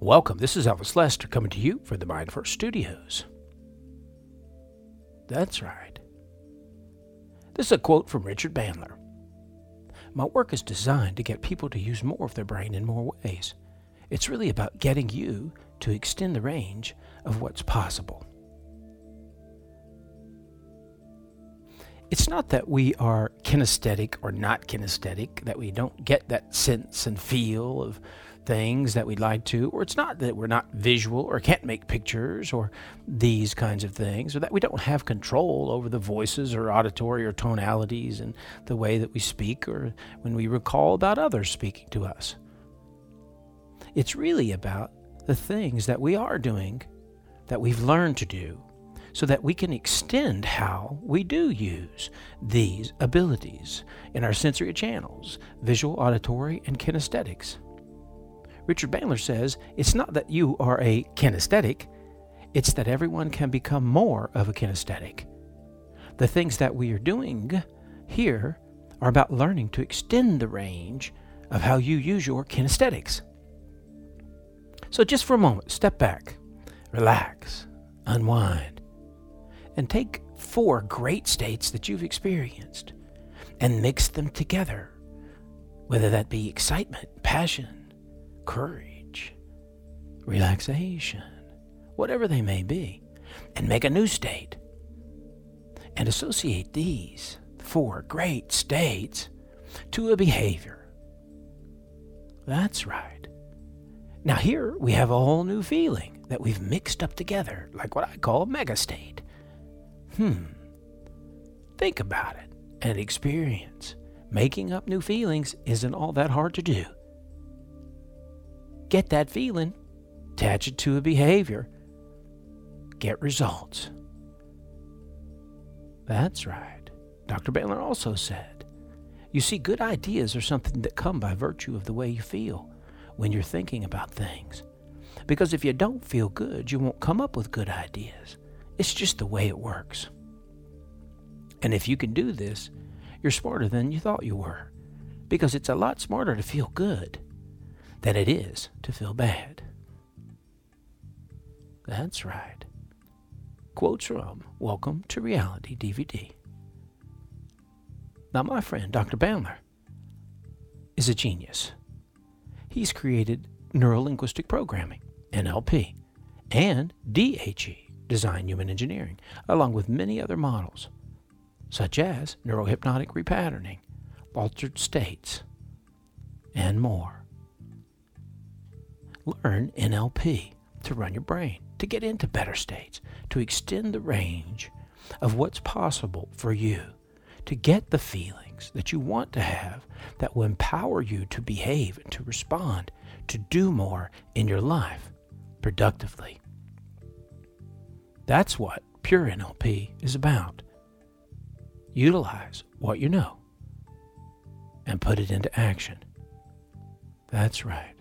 Welcome. This is Elvis Lester coming to you from the Mind First Studios. That's right. This is a quote from Richard Bandler. My work is designed to get people to use more of their brain in more ways. It's really about getting you to extend the range of what's possible. It's not that we are kinesthetic or not kinesthetic, that we don't get that sense and feel of things that we'd like to, or it's not that we're not visual or can't make pictures or these kinds of things, or that we don't have control over the voices or auditory or tonalities and the way that we speak or when we recall about others speaking to us. It's really about the things that we are doing, that we've learned to do, so that we can extend how we do use these abilities in our sensory channels visual, auditory, and kinesthetics. Richard Bandler says it's not that you are a kinesthetic, it's that everyone can become more of a kinesthetic. The things that we are doing here are about learning to extend the range of how you use your kinesthetics. So, just for a moment, step back, relax, unwind, and take four great states that you've experienced and mix them together, whether that be excitement, passion, courage, relaxation, whatever they may be, and make a new state. And associate these four great states to a behavior. That's right. Now, here we have a whole new feeling that we've mixed up together, like what I call a mega state. Hmm. Think about it and experience. Making up new feelings isn't all that hard to do. Get that feeling, attach it to a behavior, get results. That's right. Dr. Bandler also said, You see, good ideas are something that come by virtue of the way you feel when you're thinking about things. Because if you don't feel good, you won't come up with good ideas. It's just the way it works. And if you can do this, you're smarter than you thought you were. Because it's a lot smarter to feel good than it is to feel bad. That's right. Quotes from Welcome to Reality DVD. Now, my friend, Dr. Bandler, is a genius. He's created neuro linguistic programming, NLP, and DHE, Design Human Engineering, along with many other models, such as neurohypnotic repatterning, altered states, and more. Learn NLP to run your brain, to get into better states, to extend the range of what's possible for you, to get the feelings that you want to have that will empower you to behave and to respond, to do more in your life productively. That's what pure NLP is about. Utilize what you know and put it into action. That's right.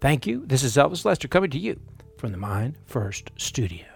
Thank you. This is Elvis Lester coming to you from the Mind First Studio.